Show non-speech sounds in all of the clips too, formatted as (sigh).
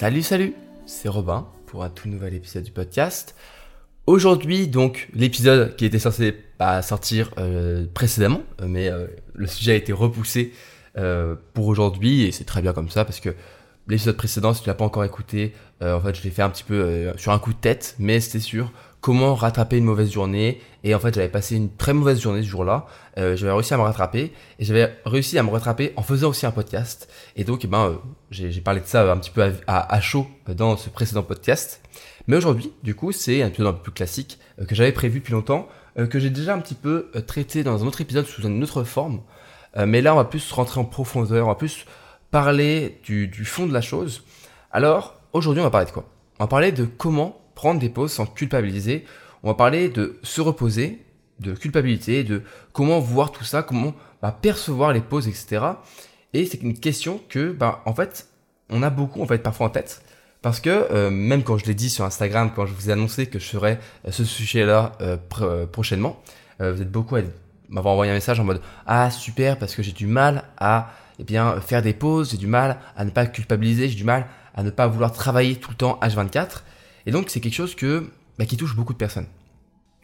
Salut, salut, c'est Robin pour un tout nouvel épisode du podcast. Aujourd'hui, donc, l'épisode qui était censé sortir euh, précédemment, euh, mais euh, le sujet a été repoussé pour aujourd'hui et c'est très bien comme ça parce que l'épisode précédent, si tu l'as pas encore écouté, euh, en fait, je l'ai fait un petit peu euh, sur un coup de tête, mais c'était sur comment rattraper une mauvaise journée. Et en fait, j'avais passé une très mauvaise journée ce jour-là. Euh, j'avais réussi à me rattraper et j'avais réussi à me rattraper en faisant aussi un podcast. Et donc, eh ben, euh, j'ai parlé de ça un petit peu à, à- à chaud dans ce précédent podcast. Mais aujourd'hui, du coup, c'est un épisode un peu plus classique euh, que j'avais prévu depuis longtemps, euh, que j'ai déjà un petit peu traité dans un autre épisode sous une autre forme. Mais là, on va plus rentrer en profondeur, on va plus parler du, fond de la chose. Alors, aujourd'hui, on va parler de quoi? On va parler de comment prendre des pauses sans culpabiliser. On va parler de se reposer, de culpabilité, de comment voir tout ça, comment bah, percevoir les pauses, etc. Et c'est une question que, bah, en fait, on a beaucoup, en fait, parfois en tête. Parce que, euh, même quand je l'ai dit sur Instagram, quand je vous ai annoncé que je ferais euh, ce sujet-là euh, pr- prochainement, vous êtes beaucoup à m'avoir envoyé un message en mode Ah, super, parce que j'ai du mal à eh bien, faire des pauses, j'ai du mal à ne pas culpabiliser, j'ai du mal à ne pas vouloir travailler tout le temps H24. Et donc, c'est quelque chose que, bah, qui touche beaucoup de personnes.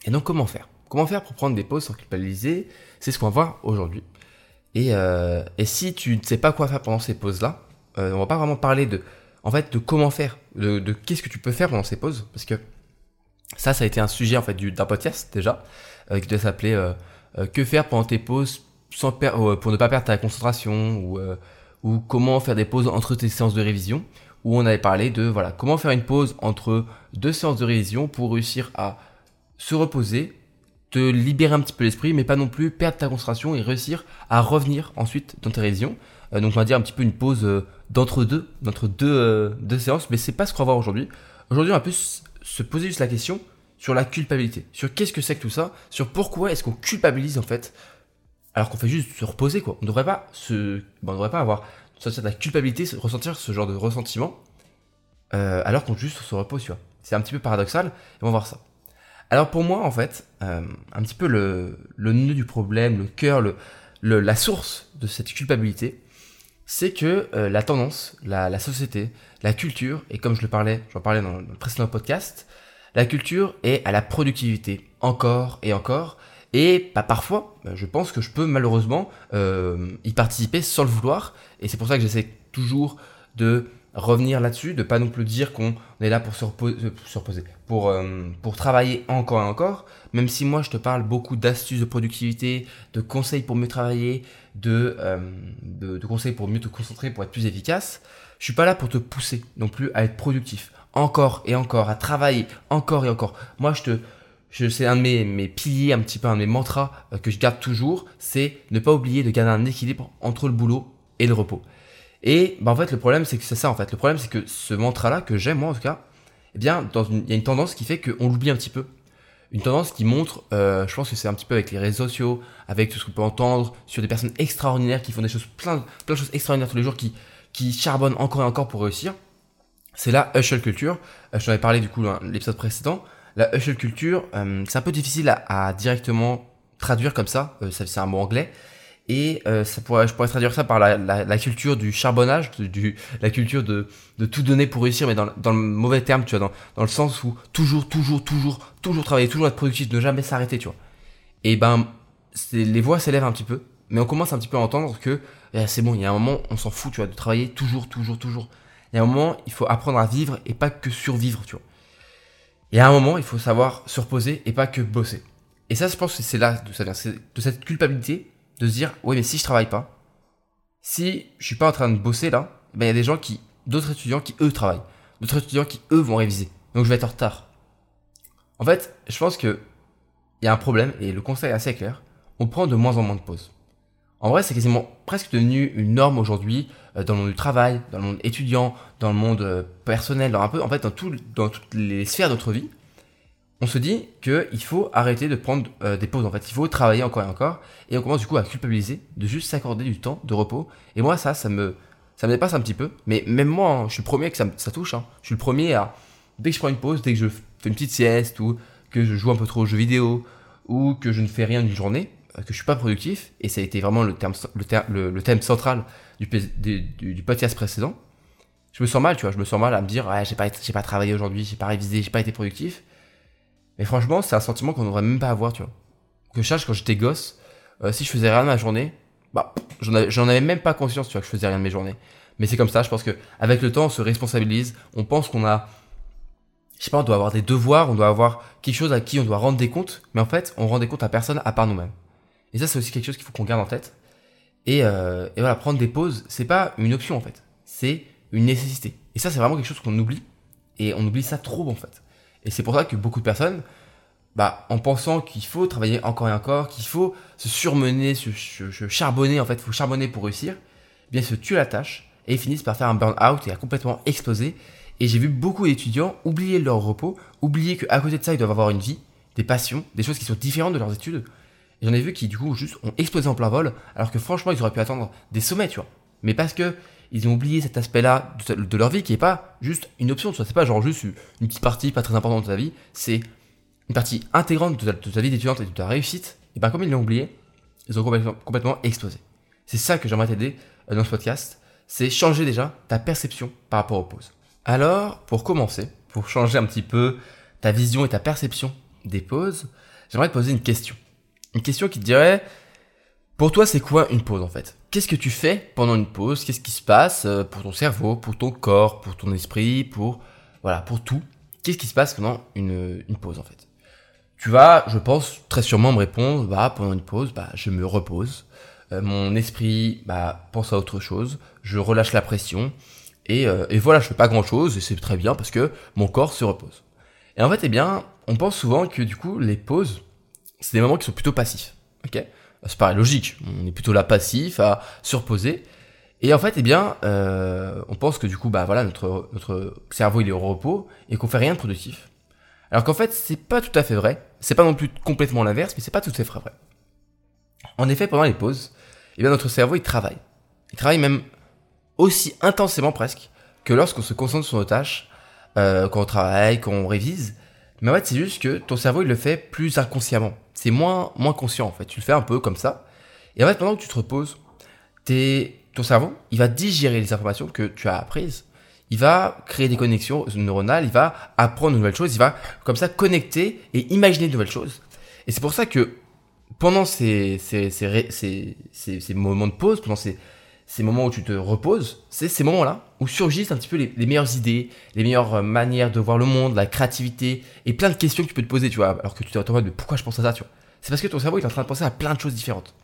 Et donc, comment faire? Comment faire pour prendre des pauses sans culpabiliser? C'est ce qu'on va voir aujourd'hui. Et, euh, et si tu ne sais pas quoi faire pendant ces pauses-là, euh, on va pas vraiment parler de, en fait, de comment faire, de, qu'est-ce que tu peux faire pendant ces pauses, parce que ça, ça a été un sujet en fait du- d'un podcast déjà, euh, qui doit s'appeler euh, Que faire pendant tes pauses sans euh, pour ne pas perdre ta concentration ou, euh, ou comment faire des pauses entre tes séances de révision, où on avait parlé de voilà comment faire une pause entre deux séances de révision pour réussir à se reposer, te libérer un petit peu l'esprit, mais pas non plus perdre ta concentration et réussir à revenir ensuite dans tes révisions. Euh, donc on va dire un petit peu une pause d'entre deux, d'entre deux, deux séances, mais c'est pas ce qu'on va voir aujourd'hui. Aujourd'hui on va plus se poser juste la question sur la culpabilité, sur qu'est-ce que c'est que tout ça, sur pourquoi est-ce qu'on culpabilise en fait, alors qu'on fait juste se reposer quoi. On devrait pas se, bon, on devrait pas avoir de la culpabilité, se- ressentir ce genre de ressentiment, euh, alors qu'on juste se repose, tu vois. C'est un petit peu paradoxal, et on va voir ça. Alors pour moi, en fait, euh, un petit peu le, le nœud du problème, le cœur, le, le- la source de cette culpabilité, c'est que euh, la tendance, la, la société, la culture, et comme je le parlais, j'en parlais dans le précédent podcast, la culture est à la productivité, encore et encore, et bah, parfois, bah, je pense que je peux malheureusement euh, y participer sans le vouloir, et c'est pour ça que j'essaie toujours de revenir là-dessus, de pas non plus dire qu'on est là pour se se reposer, euh, pour travailler encore et encore, même si moi je te parle beaucoup d'astuces de productivité, de conseils pour mieux travailler, de, euh, de, conseils pour mieux te concentrer, pour être plus efficace, je suis pas là pour te pousser non plus à être productif, encore et encore, à travailler encore et encore. Moi je te, c'est un de mes, mes piliers, un petit peu un de mes mantras euh, que je garde toujours, c'est ne pas oublier de garder un équilibre entre le boulot et le repos. Et bah en fait le problème c'est que c'est ça en fait. Le problème c'est que ce mantra là que j'aime moi en tout cas, eh bien il y a une tendance qui fait qu'on l'oublie un petit peu. Une tendance qui montre, euh, je pense que c'est un petit peu avec les réseaux sociaux, avec tout ce qu'on peut entendre sur des personnes extraordinaires qui font des choses plein, plein de choses extraordinaires tous les jours, qui qui charbonnent encore et encore pour réussir. C'est la hustle culture. Euh, je t'en avais parlé du coup dans l'épisode précédent. La hustle culture, euh, c'est un peu difficile à, directement traduire comme ça. Euh, ça c'est un mot anglais. Et euh, je pourrais traduire ça par la, culture du charbonnage, la culture de, tout donner pour réussir, mais dans, le- mauvais terme, tu vois, dans, le sens où toujours, toujours, toujours, toujours travailler, toujours être productif, ne jamais s'arrêter, tu vois. Et ben, les voix s'élèvent un petit peu, mais on commence un petit peu à entendre que eh, c'est bon, il y a un moment, on s'en fout, tu vois, de travailler toujours, toujours, toujours. Il y a un moment, il faut apprendre à vivre et pas que survivre, tu vois. Y a un moment, il faut savoir se reposer et pas que bosser. Et ça, je pense que c'est là de ça vient, c'est de cette culpabilité de se dire, ouais, mais si je travaille pas, si je suis pas en train de bosser là, ben il y a des gens qui, d'autres étudiants qui eux travaillent, d'autres étudiants qui eux vont réviser, donc je vais être en retard. En fait, je pense que il y a un problème et le conseil est assez clair. On prend de moins en moins de pauses. En vrai, c'est quasiment presque devenu une norme aujourd'hui euh, dans le monde du travail, dans le monde étudiant, dans le monde euh, personnel, dans un peu, en fait, dans, tout, dans toutes les sphères de notre vie. On se dit qu'il faut arrêter de prendre euh, des pauses. En fait, il faut travailler encore et encore, et on commence du coup à culpabiliser de juste s'accorder du temps de repos. Et moi, ça, ça me, ça me dépasse un petit peu. Mais même moi, hein, je suis le premier que ça, touche. hein. Je suis le premier à dès que je prends une pause, dès que je fais une petite sieste ou que je joue un peu trop aux jeux vidéo ou que je ne fais rien d'une journée, que je suis pas productif, et ça a été vraiment le, thème central du podcast précédent, je me sens mal, tu vois, je me sens mal à me dire, ouais, j'ai pas, j'ai pas travaillé aujourd'hui, j'ai pas révisé, j'ai pas été productif. Mais franchement, c'est un sentiment qu'on devrait même pas avoir, tu vois. Que je cherche quand j'étais gosse, euh, si je faisais rien de ma journée, bah, j'en avais, avais, même pas conscience, tu vois, que je faisais rien de mes journées. Mais c'est comme ça, je pense que avec le temps, on se responsabilise, on pense qu'on a, je sais pas, on doit avoir des devoirs, on doit avoir quelque chose à qui on doit rendre des comptes, mais en fait, on rend des comptes à personne à part nous-mêmes. Et ça, c'est aussi quelque chose qu'il faut qu'on garde en tête. Et, euh, et voilà, prendre des pauses, c'est pas une option en fait, c'est une nécessité. Et ça, c'est vraiment quelque chose qu'on oublie. Et on oublie ça trop, en fait. Et c'est pour ça que beaucoup de personnes, bah, en pensant qu'il faut travailler encore et encore, qu'il faut se surmener, se, charbonner, en fait, il faut charbonner pour réussir, eh bien, se tuent la tâche et finissent par faire un burn-out et à complètement exploser. Et j'ai vu beaucoup d'étudiants oublier leur repos, oublier qu'à côté de ça, ils doivent avoir une vie, des passions, des choses qui sont différentes de leurs études. J'en ai vu qui, du coup, juste ont explosé en plein vol, alors que franchement, ils auraient pu attendre des sommets, tu vois. Mais parce que ils ont oublié cet aspect-là de, leur vie qui est pas juste une option, c'est pas genre juste une petite partie pas très importante de ta vie, c'est une partie intégrante de ta, vie d'étudiante et de ta réussite, et bien comme ils l'ont oublié, ils ont complètement, complètement explosé. C'est ça que j'aimerais t'aider euh, dans ce podcast, c'est changer déjà ta perception par rapport aux pauses. Alors, pour commencer, pour changer un petit peu ta vision et ta perception des pauses, j'aimerais te poser une question. Une question qui te dirait, pour toi, c'est quoi une pause en fait? Qu'est-ce que tu fais pendant une pause? Qu'est-ce qui se passe euh, pour ton cerveau, pour ton corps, pour ton esprit, pour voilà, pour tout? Qu'est-ce qui se passe pendant une, une pause en fait? Tu vas, je pense, très sûrement me répondre, bah pendant une pause, bah je me repose, euh, mon esprit bah pense à autre chose, je relâche la pression. Et, euh, et voilà, je fais pas grand chose et c'est très bien parce que mon corps se repose. Et en fait, eh bien, on pense souvent que du coup, les pauses, c'est des moments qui sont plutôt passifs, ok? Ça paraît logique. On est plutôt là passif, à surposer. Et en fait, eh bien, euh, on pense que du coup, bah voilà, notre, notre cerveau il est au repos et qu'on fait rien de productif. Alors qu'en fait, c'est pas tout à fait vrai. C'est pas non plus complètement l'inverse, mais c'est pas tout à fait vrai. En effet, pendant les pauses, eh bien, notre cerveau il travaille. Il travaille même aussi intensément presque que lorsqu'on se concentre sur nos tâches, euh, quand on travaille, quand on révise. Mais en fait, c'est juste que ton cerveau il le fait plus inconsciemment c'est moins, moins conscient en fait. Tu le fais un peu comme ça. Et en fait, pendant que tu te reposes, ton cerveau, il va digérer les informations que tu as apprises. Il va créer des connexions neuronales, il va apprendre de nouvelles choses, il va comme ça connecter et imaginer de nouvelles choses. Et c'est pour ça que pendant ces, ces, ces, ces, moments de pause, pendant ces, ces moments où tu te reposes, c'est ces moments-là où surgissent un petit peu les, meilleures idées, les meilleures euh, manières de voir le monde, la créativité et plein de questions que tu peux te poser, tu vois, alors que tu t'es en mode, mais pourquoi je pense à ça, tu vois. C'est parce que ton cerveau est en train de penser à plein de choses différentes.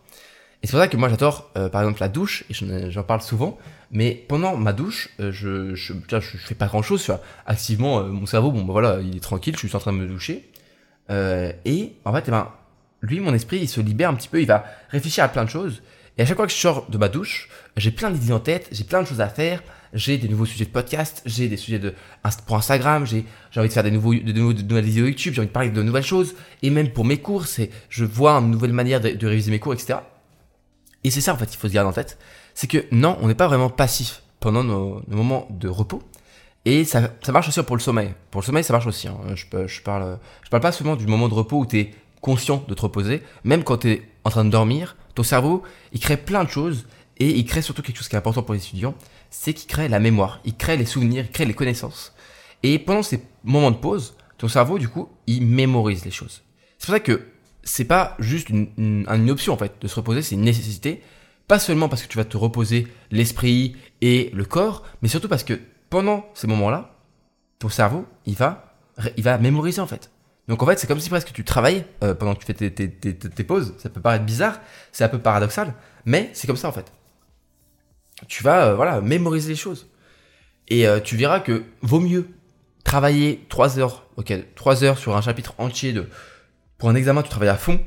Et c'est pour ça que moi j'adore, euh, par exemple, la douche, et j'en parle souvent, mais pendant ma douche, euh, je, je, je, fais pas grand chose, tu vois. Activement, mon cerveau, bon, bah voilà, il est tranquille, je suis en train de me doucher. et en fait, eh ben, lui, mon esprit, il se libère un petit peu, il va réfléchir à plein de choses. Et à chaque fois que je sors de ma douche, j'ai plein d'idées en tête, j'ai plein de choses à faire, j'ai des nouveaux sujets de podcast, j'ai des sujets de, pour Instagram, j'ai envie de faire des, nouveaux, de, nouvelles vidéos YouTube, j'ai envie de parler de nouvelles choses, et même pour mes cours, je vois une nouvelle manière de, réviser mes cours, etc. Et c'est ça, en fait, il faut se garder en tête. C'est que non, on n'est pas vraiment passif pendant nos, moments de repos. Et ça, ça marche aussi pour le sommeil. Pour le sommeil, ça marche aussi. Hein. Je, je, parle, je parle pas seulement du moment de repos où tu es conscient de te reposer. Même quand tu es en train de dormir, ton cerveau, il crée plein de choses et il crée surtout quelque chose qui est important pour les étudiants, c'est qu'il crée la mémoire, il crée les souvenirs, il crée les connaissances. Et pendant ces moments de pause, ton cerveau, du coup, il mémorise les choses. C'est pour ça que c'est pas juste une, option, en fait, de se reposer, c'est une nécessité. Pas seulement parce que tu vas te reposer l'esprit et le corps, mais surtout parce que pendant ces moments-là, ton cerveau, il va, il va mémoriser, en fait. Donc en fait, c'est comme si presque tu travailles euh, pendant que tu fais tes, pauses. Ça peut paraître bizarre, c'est un peu paradoxal, mais c'est comme ça en fait tu vas euh, voilà mémoriser les choses. Et euh, tu verras que vaut mieux travailler 3 heures, ok, 3 heures sur un chapitre entier de pour un examen, tu travailles à fond,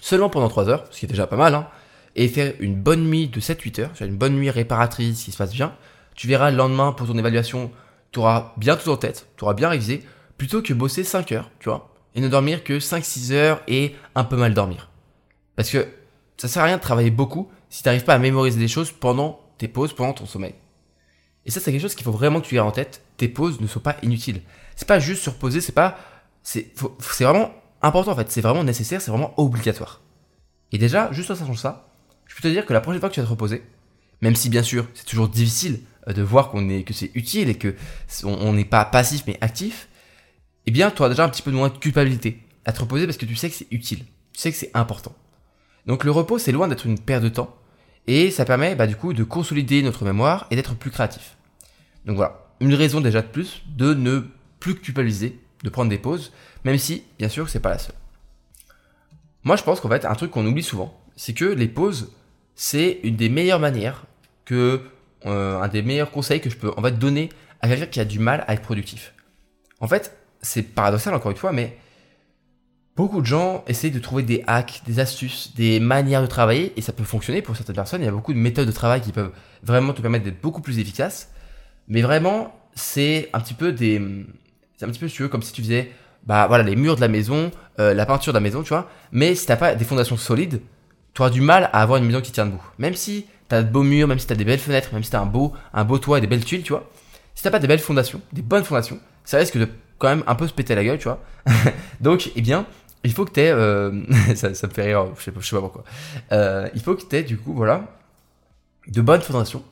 seulement pendant 3 heures, ce qui est déjà pas mal, hein, et faire une bonne nuit de 7-8 heures, une bonne nuit réparatrice qui se passe bien. Tu verras le lendemain pour ton évaluation, tu auras bien tout en tête, tu auras bien révisé, plutôt que bosser 5 heures, tu vois, et ne dormir que 5-6 heures et un peu mal dormir. Parce que ça sert à rien de travailler beaucoup si tu n'arrives pas à mémoriser des choses pendant tes pauses, pendant ton sommeil. Et ça, c'est quelque chose qu'il faut vraiment que tu aies en tête. Tes pauses ne sont pas inutiles. C'est pas juste surposer, c'est pas, c'est, c'est vraiment important en fait. C'est vraiment nécessaire, c'est vraiment obligatoire. Et déjà, juste en sachant ça, je peux te dire que la prochaine fois que tu vas te reposer, même si bien sûr c'est toujours difficile euh, de voir qu'on est, que c'est utile et que on n'est pas passif mais actif, eh bien, tu auras déjà un petit peu moins de culpabilité à te reposer parce que tu sais que c'est utile, tu sais que c'est important. Donc le repos, c'est loin d'être une perte de temps et ça permet bah, du coup de consolider notre mémoire et d'être plus créatif. Donc voilà, une raison déjà de plus de ne plus culpabiliser, de prendre des pauses, même si bien sûr c'est pas la seule. Moi je pense qu'en fait un truc qu'on oublie souvent, c'est que les pauses, c'est une des meilleures manières que euh, un des meilleurs conseils que je peux en fait donner à quelqu'un qui a du mal à être productif. En fait, c'est paradoxal encore une fois, mais beaucoup de gens essayent de trouver des hacks, des astuces, des manières de travailler, et ça peut fonctionner pour certaines personnes. Il y a beaucoup de méthodes de travail qui peuvent vraiment te permettre d'être beaucoup plus efficace. Mais vraiment, c'est un petit peu des, c'est un petit peu si tu veux, comme si tu faisais, bah voilà, les murs de la maison, euh, la peinture de la maison, tu vois. Mais si t'as pas des fondations solides, tu auras du mal à avoir une maison qui tient debout. Même si t'as de beaux murs, même si t'as des belles fenêtres, même si t'as un beau, un beau toit et des belles tuiles, tu vois. Si t'as pas des belles fondations, des bonnes fondations, ça risque de quand même un peu se péter la gueule, tu vois. (laughs) Donc, eh bien, il faut que t'aies, euh, (laughs) ça, me fait rire, je sais pas, pourquoi. Euh, il faut que t'aies, du coup, voilà, de bonnes fondations.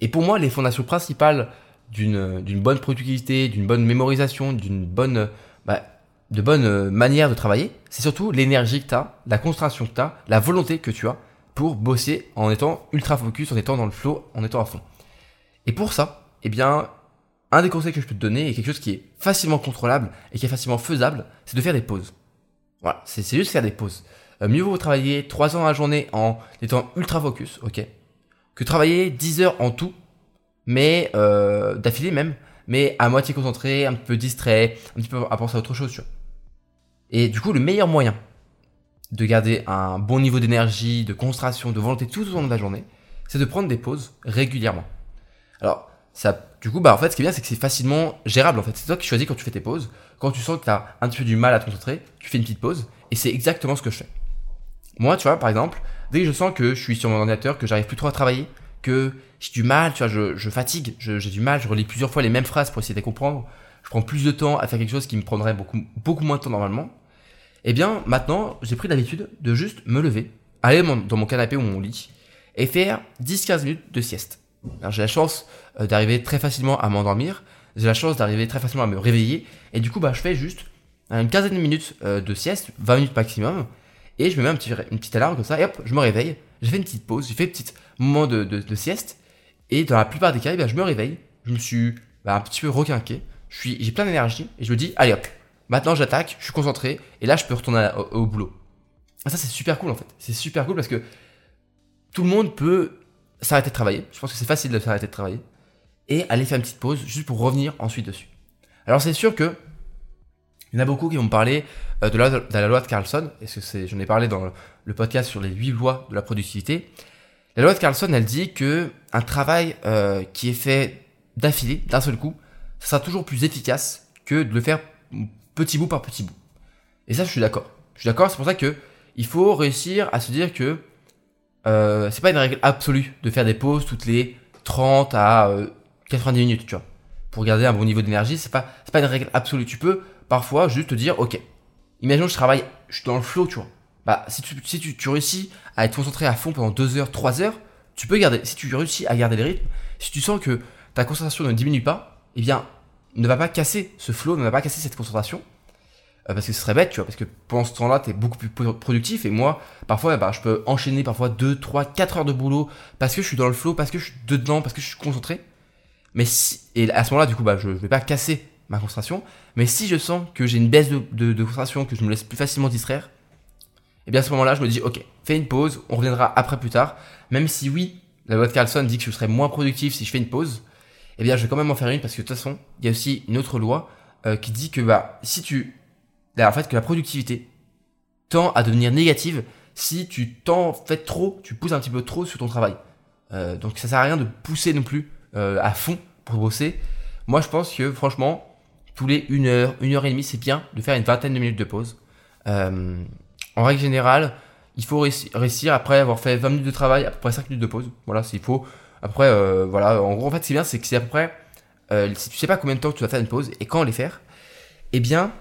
Et pour moi, les fondations principales d'une, bonne productivité, d'une bonne mémorisation, d'une bonne, bah, de bonne manière de travailler, c'est surtout l'énergie que t'as, la concentration que t'as, la volonté que tu as pour bosser en étant ultra focus, en étant dans le flow, en étant à fond. Et pour ça, eh bien, un des conseils que je peux te donner est quelque chose qui est facilement contrôlable et qui est facilement faisable, c'est de faire des pauses. Voilà, c'est juste faire des pauses. Euh, mieux vaut travailler 3 ans à la journée en étant ultra focus, ok, que travailler 10 heures en tout, mais euh, d'affilée même, mais à moitié concentré, un peu distrait, un petit peu à penser à autre chose, tu vois. Et du coup, le meilleur moyen de garder un bon niveau d'énergie, de concentration, de volonté tout au long de la journée, c'est de prendre des pauses régulièrement. Alors, ça, du coup, bah, en fait, ce qui est bien, c'est que c'est facilement gérable, en fait. C'est toi qui choisis quand tu fais tes pauses. Quand tu sens que tu as un petit peu du mal à te concentrer, tu fais une petite pause. Et c'est exactement ce que je fais. Moi, tu vois, par exemple, dès que je sens que je suis sur mon ordinateur, que j'arrive plus trop à travailler, que j'ai du mal, tu vois, je, fatigue, j'ai du mal, je relis plusieurs fois les mêmes phrases pour essayer de les comprendre, je prends plus de temps à faire quelque chose qui me prendrait beaucoup, beaucoup moins de temps normalement, eh bien, maintenant, j'ai pris l'habitude de juste me lever, aller dans mon canapé ou mon lit, et faire 10-15 minutes de sieste. J'ai la chance euh, d'arriver très facilement à m'endormir, j'ai la chance d'arriver très facilement à me réveiller, et du coup, bah, je fais juste une quinzaine de minutes euh, de sieste, 20 minutes maximum, et je me mets une petite alarme comme ça, et hop, je me réveille, j'ai fait une petite pause, j'ai fait un petit moment de, sieste, et dans la plupart des cas, eh je me réveille, je me suis bah, un petit peu requinqué, j'ai plein d'énergie, et je me dis, allez hop, maintenant j'attaque, je suis concentré, et là je peux retourner au, boulot. Ah, ça c'est super cool en fait, c'est super cool parce que tout le monde peut s'arrêter de travailler, je pense que c'est facile de s'arrêter de travailler, et aller faire une petite pause juste pour revenir ensuite dessus. Alors c'est sûr que il y en a beaucoup qui vont me parler euh, de, la, loi de Carlson, et j'en ai parlé dans le podcast sur les 8 lois de la productivité. La loi de Carlson, elle dit que un travail euh, qui est fait d'affilée, d'un seul coup, sera toujours plus efficace que de le faire petit bout par petit bout. Et ça, je suis d'accord. Je suis d'accord, c'est pour ça que il faut réussir à se dire que euh, c'est pas une règle absolue de faire des pauses toutes les 30 à 90 minutes, tu vois. Pour garder un bon niveau d'énergie, c'est pas, pas une règle absolue. Tu peux parfois juste te dire, ok, imaginons que je travaille, je suis dans le flow, tu vois. Bah, si tu, si tu réussis à être concentré à fond pendant 2 heures, 3 heures, tu peux garder, si tu réussis à garder le rythme, si tu sens que ta concentration ne diminue pas, eh bien, ne va pas casser ce flow, ne va pas casser cette concentration. Euh, parce que ce serait bête, tu vois, parce que pendant ce temps-là, tu es beaucoup plus productif. Et moi, parfois, bah, je peux enchaîner parfois 2, 3, 4 heures de boulot parce que je suis dans le flow, parce que je suis dedans, parce que je suis concentré. Mais si, et à ce moment-là, du coup, bah, je vais pas casser ma concentration. Mais si je sens que j'ai une baisse de, de, concentration, que je me laisse plus facilement distraire, et eh bien à ce moment-là, je me dis, ok, fais une pause, on reviendra après plus tard. Même si oui, la loi de Carlson dit que je serai moins productif si je fais une pause, eh bien je vais quand même en faire une parce que de toute façon, il y a aussi une autre loi euh, qui dit que bah si tu, en fait, que la productivité tend à devenir négative si tu t'en fais trop, tu pousses un petit peu trop sur ton travail. Euh, donc ça sert à rien de pousser non plus euh, à fond pour bosser. Moi je pense que franchement, tous les 1 heure, 1 heure et demie, c'est bien de faire une vingtaine de minutes de pause. Euh, en règle générale, il faut réussir après avoir fait 20 minutes de travail, à peu près 5 minutes de pause. Voilà, s'il faut. Après, euh, voilà, en gros, en fait, c'est bien, c'est que c'est à euh, si tu sais pas combien de temps tu vas faire une pause et quand les faire, eh bien,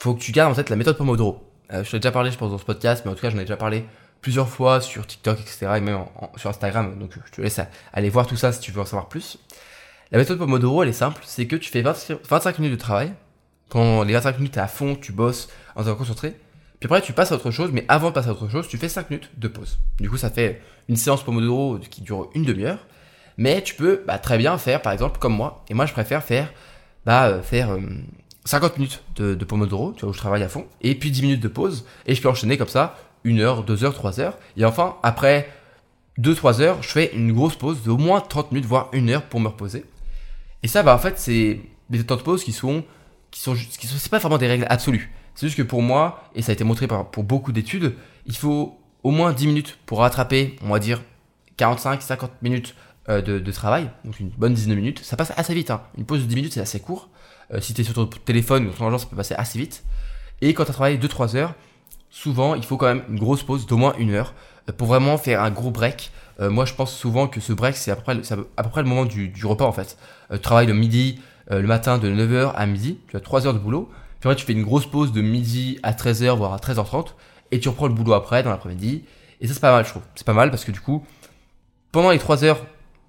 faut que tu gardes en fait la méthode Pomodoro. Je t'ai déjà parlé, je pense, dans ce podcast, mais en tout cas, j'en ai déjà parlé plusieurs fois sur TikTok, etc. et même sur Instagram. Donc je te laisse aller voir tout ça si tu veux en savoir plus. La méthode Pomodoro, elle est simple, c'est que tu fais 25 minutes de travail. Quand les 25 minutes, es à fond, tu bosses en étant concentré. Puis après, tu passes à autre chose, mais avant de passer à autre chose, tu fais 5 minutes de pause. Du coup, ça fait une séance Pomodoro qui dure une demi-heure. Mais tu peux bah, très bien faire, par exemple, comme moi. Et moi, je préfère faire, bah, euh, faire 50 euh, minutes de, de, Pomodoro, tu vois, où je travaille à fond. Et puis 10 minutes de pause. Et je peux enchaîner comme ça, 1 heure, 2 heures, 3 heures. Et enfin, après 2-3 heures, je fais une grosse pause d'au moins 30 minutes, voire 1 heure pour me reposer. Et ça, bah, en fait, c'est des temps de pause qui sont, qui sont, qui sont, pas vraiment des règles absolues. C'est juste que pour moi, et ça a été montré par, pour beaucoup d'études, il faut au moins 10 minutes pour rattraper, on va dire, 45-50 minutes euh, de, travail, donc une bonne dizaine de minutes. Ça passe assez vite, hein. une pause de 10 minutes c'est assez court. Euh, si tu es sur ton téléphone ou ton agence, ça peut passer assez vite. Et quand tu as travaillé 2-3 heures, souvent il faut quand même une grosse pause d'au moins une heure euh, pour vraiment faire un gros break. moi je pense souvent que ce break c'est à, peu près, le moment du, repas en fait. tu travailles le midi, le matin de 9h à midi, tu as 3 heures de boulot. Puis après tu fais une grosse pause de midi à 13h voire à 13h30 et tu reprends le boulot après dans l'après-midi. Et ça c'est pas mal je trouve. C'est pas mal parce que du coup pendant les 3 heures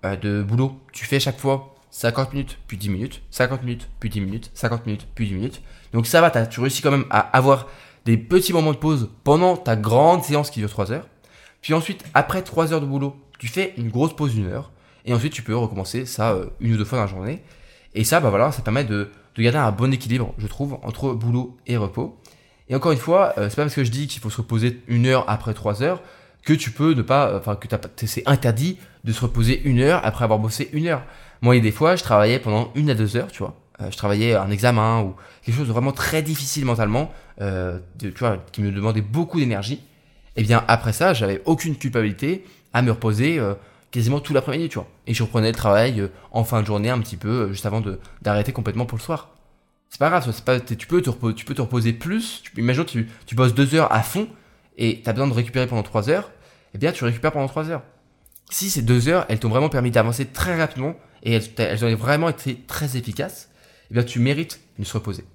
euh, de boulot, tu fais chaque fois 50 minutes, puis 10 minutes, 50 minutes, puis 10 minutes, 50 minutes, puis 10 minutes. Donc ça va, tu réussis quand même à avoir des petits moments de pause pendant ta grande séance qui dure 3 heures. Puis ensuite, après 3 heures de boulot, tu fais une grosse pause d'une heure. Et ensuite, tu peux recommencer ça euh, une ou deux fois dans la journée. Et ça, bah voilà, ça permet de, de garder un bon équilibre, je trouve, entre boulot et repos. Et encore une fois, euh, c'est pas parce que je dis qu'il faut se reposer une heure après 3 heures que tu peux ne pas, enfin que c'est interdit de se reposer une heure après avoir bossé une heure. Moi, il y a des fois, je travaillais pendant une à deux heures, tu vois. Euh, je travaillais un examen ou quelque chose de vraiment très difficile mentalement, euh, tu vois, qui me demandait beaucoup d'énergie. Et eh bien après ça, j'avais aucune culpabilité à me reposer euh, quasiment tout l'après-midi, tu vois. Et je reprenais le travail en fin de journée un petit peu, juste avant d'arrêter complètement pour le soir. C'est pas grave, tu peux te reposer, tu peux te reposer plus. Imagine tu, tu bosses deux heures à fond et tu as besoin de récupérer pendant 3 heures, eh bien tu récupères pendant 3 heures. Si ces 2 heures, elles t'ont vraiment permis d'avancer très rapidement et elles, ont vraiment été très efficaces, eh tu mérites de se reposer.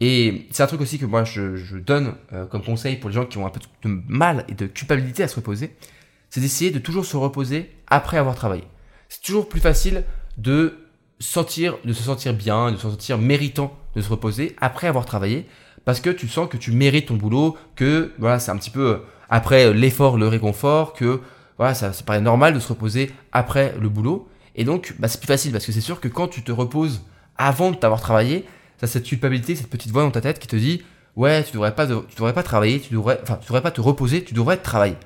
Et c'est un truc aussi que moi je, donne euh, comme conseil pour les gens qui ont un peu de mal et de culpabilité à se reposer, c'est d'essayer de toujours se reposer après avoir travaillé. C'est toujours plus facile de sentir, de se sentir bien, de se sentir méritant de se reposer après avoir travaillé, parce que tu sens que tu mérites ton boulot, que voilà, c'est un petit peu euh, après euh, l'effort, le réconfort, que voilà, ça, ça paraît normal de se reposer après le boulot. Et donc, bah, c'est plus facile parce que c'est sûr que quand tu te reposes avant de t'avoir travaillé, ça cette culpabilité, cette petite voix dans ta tête qui te dit ouais, tu devrais pas, tu devrais pas travailler, tu devrais, enfin, tu devrais pas te reposer, tu devrais travailler.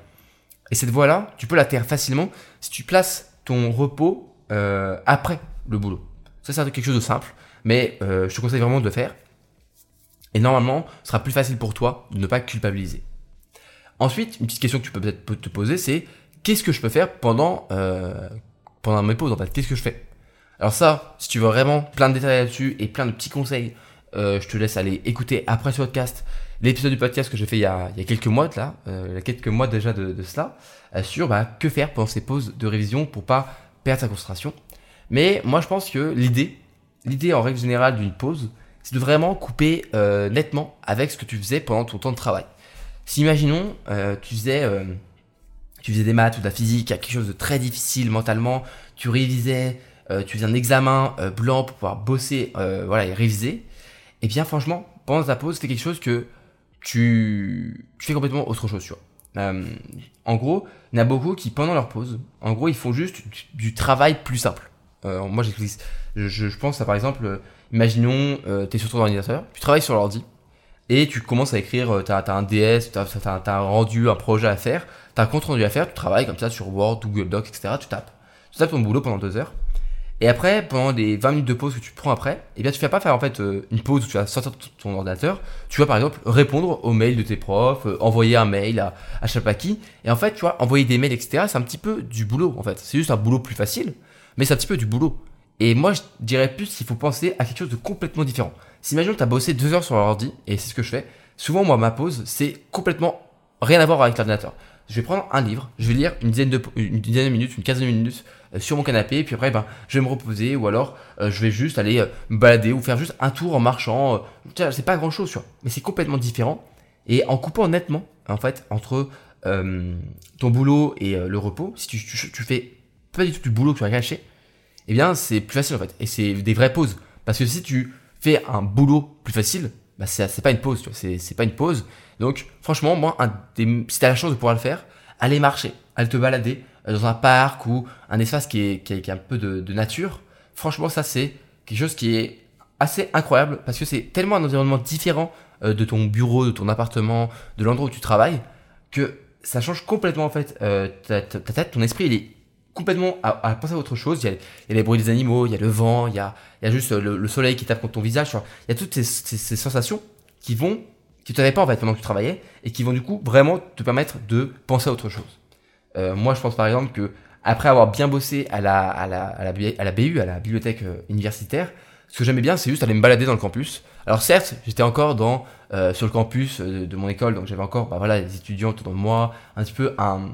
Et cette voix-là, tu peux la taire facilement si tu places ton repos euh, après le boulot. Ça, c'est quelque chose de simple, mais euh, je te conseille vraiment de le faire. Et normalement, ce sera plus facile pour toi de ne pas culpabiliser. Ensuite, une petite question que tu peux peut-être te poser, c'est qu'est-ce que je peux faire pendant, euh, pendant mes pauses en fait? Qu'est-ce que je fais? Alors ça, si tu veux vraiment plein de détails là-dessus et plein de petits conseils, euh, je te laisse aller écouter après ce podcast l'épisode du podcast que j'ai fait il y, a, quelques mois là, euh, il y a quelques mois déjà de, cela, euh, sur bah, que faire pendant ces pauses de révision pour pas perdre sa concentration. Mais moi je pense que l'idée, l'idée en règle générale d'une pause, c'est de vraiment couper nettement avec ce que tu faisais pendant ton temps de travail. Si imaginons, tu faisais, tu faisais des maths ou de la physique, quelque chose de très difficile mentalement, tu révisais, tu faisais un examen blanc pour pouvoir bosser, voilà, et réviser. Et eh bien franchement, pendant ta pause, fais quelque chose que tu, tu fais complètement autre chose, tu vois. en gros, il y en a beaucoup qui pendant leur pause, en gros, ils font juste du, travail plus simple. moi, j'explique. Je, pense à par exemple Imaginons, euh, tu es sur ton ordinateur, tu travailles sur l'ordi, et tu commences à écrire, euh, tu as, un DS, tu as, un rendu, un projet à faire, tu as un compte rendu à faire, tu travailles comme ça sur Word, Google Docs, etc. Tu tapes. Tu tapes ton boulot pendant deux heures. Et après, pendant les 20 minutes de pause que tu prends après, eh bien, tu vas pas faire en fait euh, une pause où tu vas sortir ton ordinateur. Tu vas par exemple répondre aux mails de tes profs, envoyer un mail à, à qui. Et en fait, tu vois, envoyer des mails, etc. C'est un petit peu du boulot en fait. C'est juste un boulot plus facile, mais c'est un petit peu du boulot. Et moi, je dirais plus qu'il faut penser à quelque chose de complètement différent. Si imagine tu as bossé deux heures sur l'ordi, et c'est ce que je fais, souvent moi ma pause, c'est complètement rien à voir avec l'ordinateur. Je vais prendre un livre, je vais lire une dizaine de, minutes, une quinzaine de minutes euh, sur mon canapé, et puis après, ben, je vais me reposer, ou alors euh, je vais juste aller euh, me balader, ou faire juste un tour en marchant. c'est pas grand chose, tu. Mais c'est complètement différent. Et en coupant nettement, en fait, entre ton boulot et le repos, si tu, fais pas du tout du boulot que tu vas cacher, eh bien c'est plus facile en fait. Et c'est des vraies pauses. Parce que si tu fais un boulot plus facile, bah c'est pas une pause, tu vois, c'est pas une pause. Donc franchement, moi, si t'as la chance de pouvoir le faire, aller marcher, aller te balader euh, dans un parc ou un espace qui est, qui un peu de, nature, franchement ça c'est quelque chose qui est assez incroyable parce que c'est tellement un environnement différent euh, de ton bureau, de ton appartement, de l'endroit où tu travailles, que ça change complètement en fait euh, ta, tête, ton esprit il est complètement à, penser à autre chose. Il y, a, les bruits des animaux, il y a le vent, il y a, il y a juste le, le, soleil qui tape contre ton visage. Il y a toutes ces sensations qui vont, qui tu n'avais pas en fait pendant que tu travaillais et qui vont du coup vraiment te permettre de penser à autre chose. Euh, moi, je pense par exemple que après avoir bien bossé à la, à la, à la, BU, à la bibliothèque euh, universitaire, ce que j'aimais bien, c'est juste aller me balader dans le campus. Alors certes, j'étais encore dans euh, sur le campus de mon école, donc j'avais encore bah, voilà des étudiants autour de moi, un petit peu un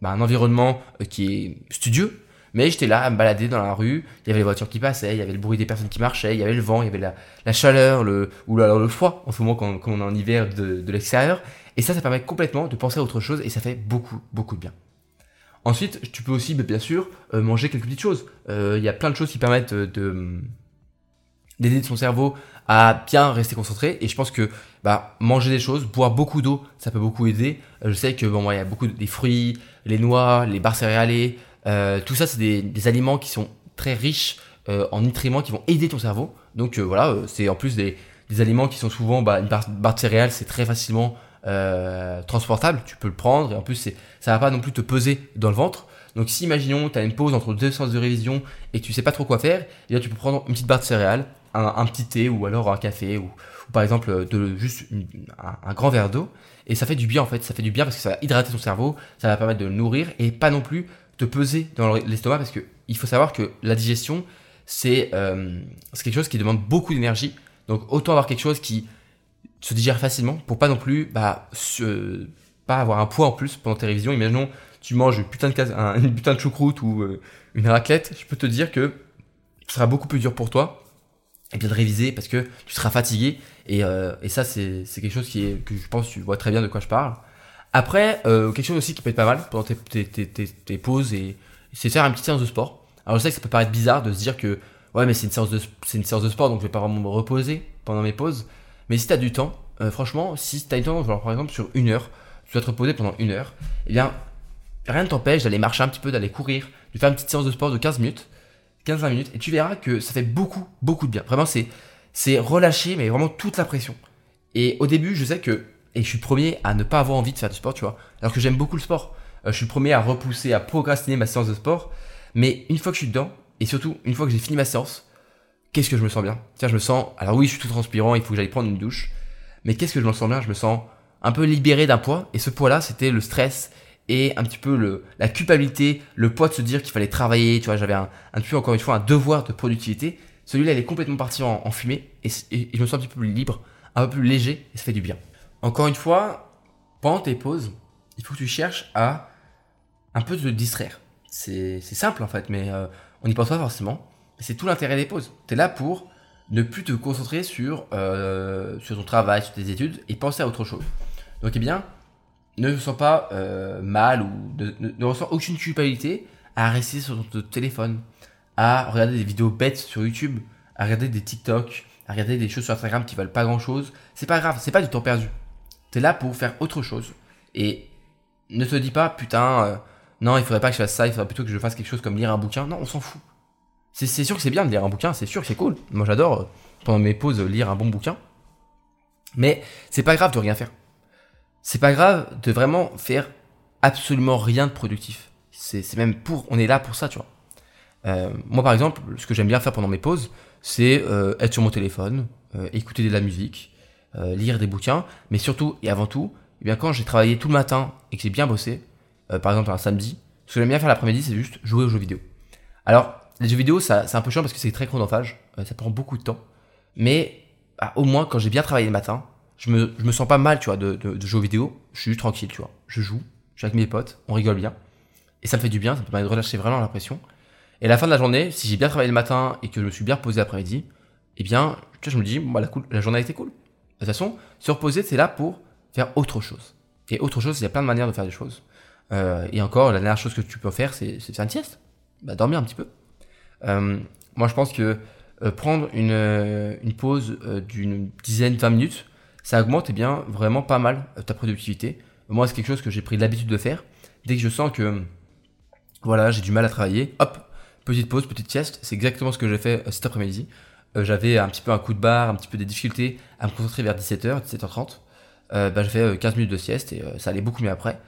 bah, un environnement qui est studieux. Mais j'étais là à me balader dans la rue. Il y avait les voitures qui passaient, il y avait le bruit des personnes qui marchaient, il y avait le vent, il y avait la, chaleur, le ou alors le froid en ce moment quand, on est en hiver de, l'extérieur. Et ça, ça permet complètement de penser à autre chose et ça fait beaucoup beaucoup de bien. Ensuite, tu peux aussi, bien sûr, euh, manger quelques petites choses. Euh, il y a plein de choses qui permettent de d'aider son cerveau à bien rester concentré. Et je pense que bah, manger des choses, boire beaucoup d'eau, ça peut beaucoup aider. Euh, je sais que bon, il y a beaucoup de, des fruits, les noix, les barres céréalées, euh, tout ça, c'est des, aliments qui sont très riches euh, en nutriments qui vont aider ton cerveau. Donc euh, voilà, euh, c'est en plus des, aliments qui sont souvent, bah, une barre, de céréales, c'est très facilement transportable. Tu peux le prendre et en plus, ça va pas non plus te peser dans le ventre. Donc si imaginons tu as une pause entre deux séances de révision et que tu sais pas trop quoi faire, eh bien tu peux prendre une petite barre de céréales, un, petit thé ou alors un café ou, par exemple de juste un, un, grand verre d'eau et ça fait du bien en fait ça fait du bien parce que ça va hydrater ton cerveau ça va permettre de le nourrir et pas non plus te peser dans l'estomac parce que il faut savoir que la digestion c'est euh, quelque chose qui demande beaucoup d'énergie. Donc autant avoir quelque chose qui se digère facilement pour pas non plus bah pas avoir un poids en plus pendant tes révisions. Imaginons tu manges une putain de, un, une putain de choucroute ou euh, une raclette. Je peux te dire que ce sera beaucoup plus dur pour toi et bien de réviser parce que tu seras fatigué. Et, euh, et ça c'est quelque chose qui est que je pense tu vois très bien de quoi je parle après euh, quelque chose aussi qui peut être pas mal pendant tes, pauses et c'est faire une petite séance de sport alors je sais que ça peut paraître bizarre de se dire que ouais mais c'est une séance de sport donc je vais pas vraiment me reposer pendant mes pauses mais si t'as du temps euh, franchement si t'as du temps par exemple sur une heure tu dois te reposer pendant une heure eh bien rien ne t'empêche d'aller marcher un petit peu d'aller courir de faire une petite séance de sport de 15 minutes 15-20 minutes et tu verras que ça fait beaucoup, beaucoup de bien. Vraiment, c'est relâcher, mais vraiment toute la pression. Et au début, je sais que, et je suis premier à ne pas avoir envie de faire du sport, tu vois, alors que j'aime beaucoup le sport. Euh, je suis premier à repousser, à procrastiner ma séance de sport. Mais une fois que je suis dedans, et surtout une fois que j'ai fini ma séance, qu'est-ce que je me sens bien? Tiens, je me sens, alors oui, je suis tout transpirant, il faut que j'aille prendre une douche, mais qu'est-ce que je me sens bien? Je me sens un peu libéré d'un poids, et ce poids-là, c'était le stress et un petit peu le, la culpabilité, le poids de se dire qu'il fallait travailler, tu vois, j'avais un, un peu encore une fois un devoir de productivité. Celui-là, il est complètement parti en, en fumée et, et, je me sens un petit peu plus libre, un peu plus léger et ça fait du bien. Encore une fois, pendant tes pauses, il faut que tu cherches à un peu te distraire. C'est simple en fait, mais euh, on n'y pense pas forcément. C'est tout l'intérêt des pauses. Tu es là pour ne plus te concentrer sur, euh, sur ton travail, sur tes études et penser à autre chose. Donc eh bien, ne sens pas euh, mal ou ne, ne, ressens aucune culpabilité à rester sur ton téléphone, à regarder des vidéos bêtes sur YouTube, à regarder des TikTok, à regarder des choses sur Instagram qui valent pas grand chose. C'est pas grave, c'est pas du temps perdu. T'es là pour faire autre chose. Et ne te dis pas, putain, euh, non, il faudrait pas que je fasse ça, il faudrait plutôt que je fasse quelque chose comme lire un bouquin. Non, on s'en fout. C'est sûr que c'est bien de lire un bouquin, c'est sûr que c'est cool. Moi j'adore, euh, pendant mes pauses, lire un bon bouquin. Mais c'est pas grave de rien faire c'est pas grave de vraiment faire absolument rien de productif. C'est même pour, on est là pour ça, tu vois. Euh, moi, par exemple, ce que j'aime bien faire pendant mes pauses, c'est être sur mon téléphone, écouter de la musique, euh, lire des bouquins, mais surtout et avant tout, eh bien quand j'ai travaillé tout le matin et que j'ai bien bossé, euh, par exemple un samedi, ce que j'aime bien faire l'après-midi, c'est juste jouer aux jeux vidéo. Alors, les jeux vidéo, ça, c'est un peu chiant parce que c'est très chronophage, ça prend beaucoup de temps, mais bah, au moins quand j'ai bien travaillé le matin, je me, je me sens pas mal, tu vois, de, de, de jouer aux vidéo. Je suis tranquille, tu vois. Je joue, je suis avec mes potes, on rigole bien. Et ça me fait du bien, ça me permet de relâcher vraiment l'impression. Et à la fin de la journée, si j'ai bien travaillé le matin et que je me suis bien reposé l'après-midi, eh bien, tu vois, je me dis, bah, la, la journée a été cool. De toute façon, se reposer, c'est là pour faire autre chose. Et autre chose, il y a plein de manières de faire des choses. Euh, et encore, la dernière chose que tu peux faire, c'est faire une sieste. Bah, dormir un petit peu. Euh, moi, je pense que euh, prendre une, pause d'une dizaine, 20 minutes, ça augmente eh vraiment pas mal ta productivité. Moi, c'est quelque chose que j'ai pris l'habitude de faire. Dès que je sens que voilà, j'ai du mal à travailler, hop, petite pause, petite sieste. C'est exactement ce que j'ai fait cet après-midi. J'avais un petit peu un coup de barre, un petit peu des difficultés à me concentrer vers 17h, 17h30. bah, j'ai fait 15 minutes de sieste et ça allait beaucoup mieux après.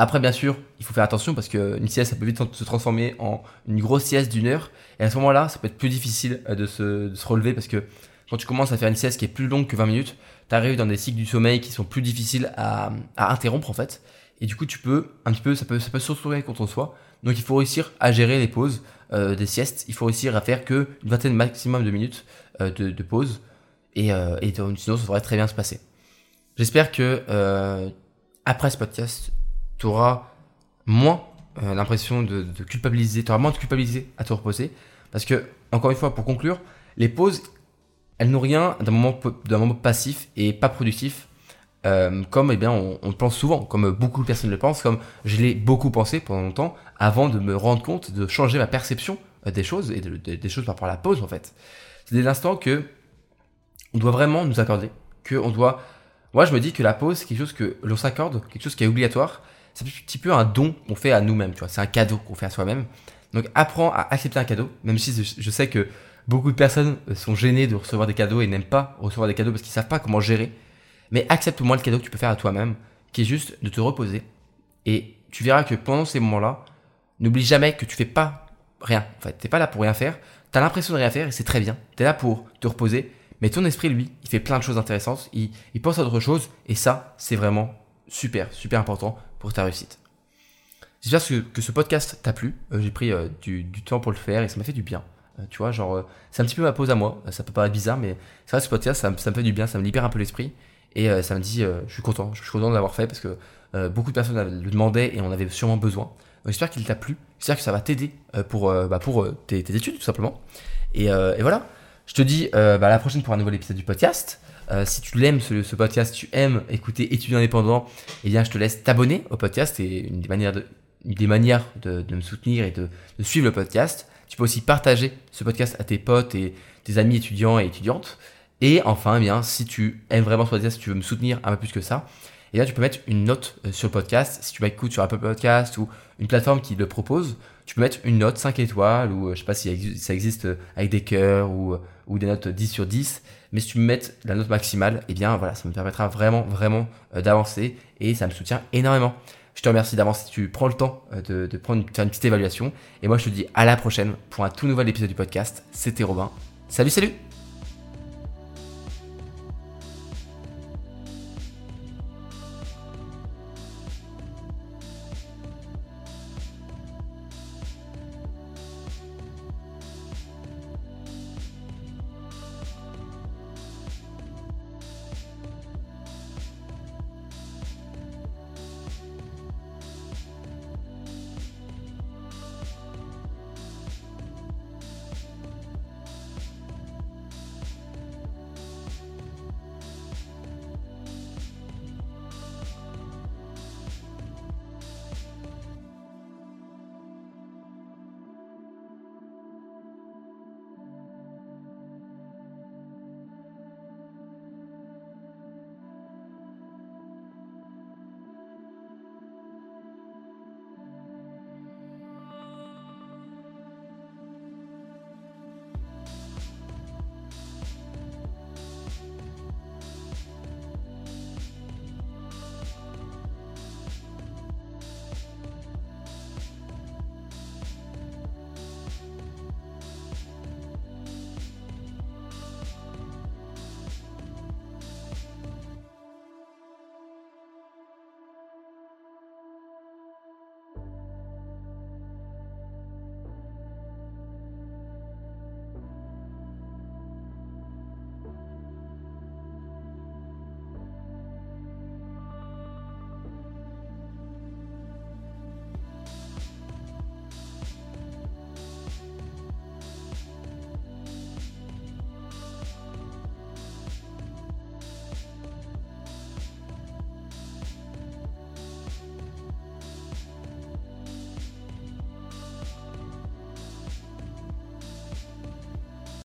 Après, bien sûr, il faut faire attention parce qu'une sieste, ça peut vite se transformer en une grosse sieste d'une heure. Et à ce moment-là, ça peut être plus difficile euh, de se, relever parce que quand tu commences à faire une sieste qui est plus longue que 20 minutes, tu arrives dans des cycles du sommeil qui sont plus difficiles à, interrompre en fait. Et du coup, tu peux un petit peu, ça peut, ça peut se retourner contre soi. Donc, il faut réussir à gérer les pauses euh, des siestes. Il faut réussir à faire que une vingtaine maximum de minutes euh, de, pause. Et, et sinon, ça devrait très bien se passer. J'espère que après ce podcast, tu auras moins euh, l'impression de, culpabiliser, tu auras moins de culpabiliser à te reposer. Parce que, encore une fois, pour conclure, les pauses, elles n'ont rien d'un moment, moment passif et pas productif, euh, comme eh bien, on, le pense souvent, comme beaucoup de personnes le pensent, comme je l'ai beaucoup pensé pendant longtemps, avant de me rendre compte, de changer ma perception euh, des choses, et des choses par rapport à la pause, en fait. C'est des instants que on doit vraiment nous accorder, que on doit... Moi, je me dis que la pause, c'est quelque chose que l'on s'accorde, quelque chose qui est obligatoire, c'est un petit peu un don qu'on fait à nous-mêmes, tu vois. C'est un cadeau qu'on fait à soi-même. Donc apprends à accepter un cadeau, même si je sais que beaucoup de personnes sont gênées de recevoir des cadeaux et n'aiment pas recevoir des cadeaux parce qu'ils savent pas comment gérer. Mais accepte au moins le cadeau que tu peux faire à toi-même, qui est juste de te reposer. Et tu verras que pendant ces moments-là, n'oublie jamais que tu fais pas rien. En fait, t'es pas là pour rien faire. Tu as l'impression de rien faire et c'est très bien. Tu es là pour te reposer. Mais ton esprit, lui, il fait plein de choses intéressantes. Il, pense à d'autres choses. Et ça, c'est vraiment super, super important pour ta réussite. J'espère que, que ce podcast t'a plu. Euh, j'ai pris euh, du, temps pour le faire et ça m'a fait du bien. Euh, tu vois, genre, c'est un petit peu ma pause à moi. Ça peut paraître bizarre, mais c'est vrai, ce podcast, ça, me fait du bien, ça me libère un peu l'esprit. Et ça me dit, je suis content, je suis content de l'avoir fait parce que beaucoup de personnes le demandaient et on avait sûrement besoin. J'espère qu'il t'a plu. J'espère que ça va t'aider pour, bah, pour tes, études, tout simplement. Et, voilà. Je te dis bah, à la prochaine pour un nouvel épisode du podcast. Euh, si tu l'aimes ce, podcast, tu aimes écouter étudiants indépendants, eh bien je te laisse t'abonner au podcast. C'est une des manières de, des manières de, me soutenir et de, suivre le podcast. Tu peux aussi partager ce podcast à tes potes et tes amis étudiants et étudiantes. Et enfin, eh bien, si tu aimes vraiment ce podcast, si tu veux me soutenir un peu plus que ça, et là, tu peux mettre une note euh, sur le podcast. Si tu m'écoutes sur Apple Podcast ou une plateforme qui le propose, tu peux mettre une note 5 étoiles ou euh, je sais pas si ça existe euh, avec des cœurs ou, des notes 10 sur 10. Mais si tu me mets la note maximale, eh bien voilà, ça me permettra vraiment, vraiment d'avancer et ça me soutient énormément. Je te remercie d'avance si tu prends le temps de, de prendre faire une petite évaluation. Et moi, je te dis à la prochaine pour un tout nouvel épisode du podcast. C'était Robin. Salut, salut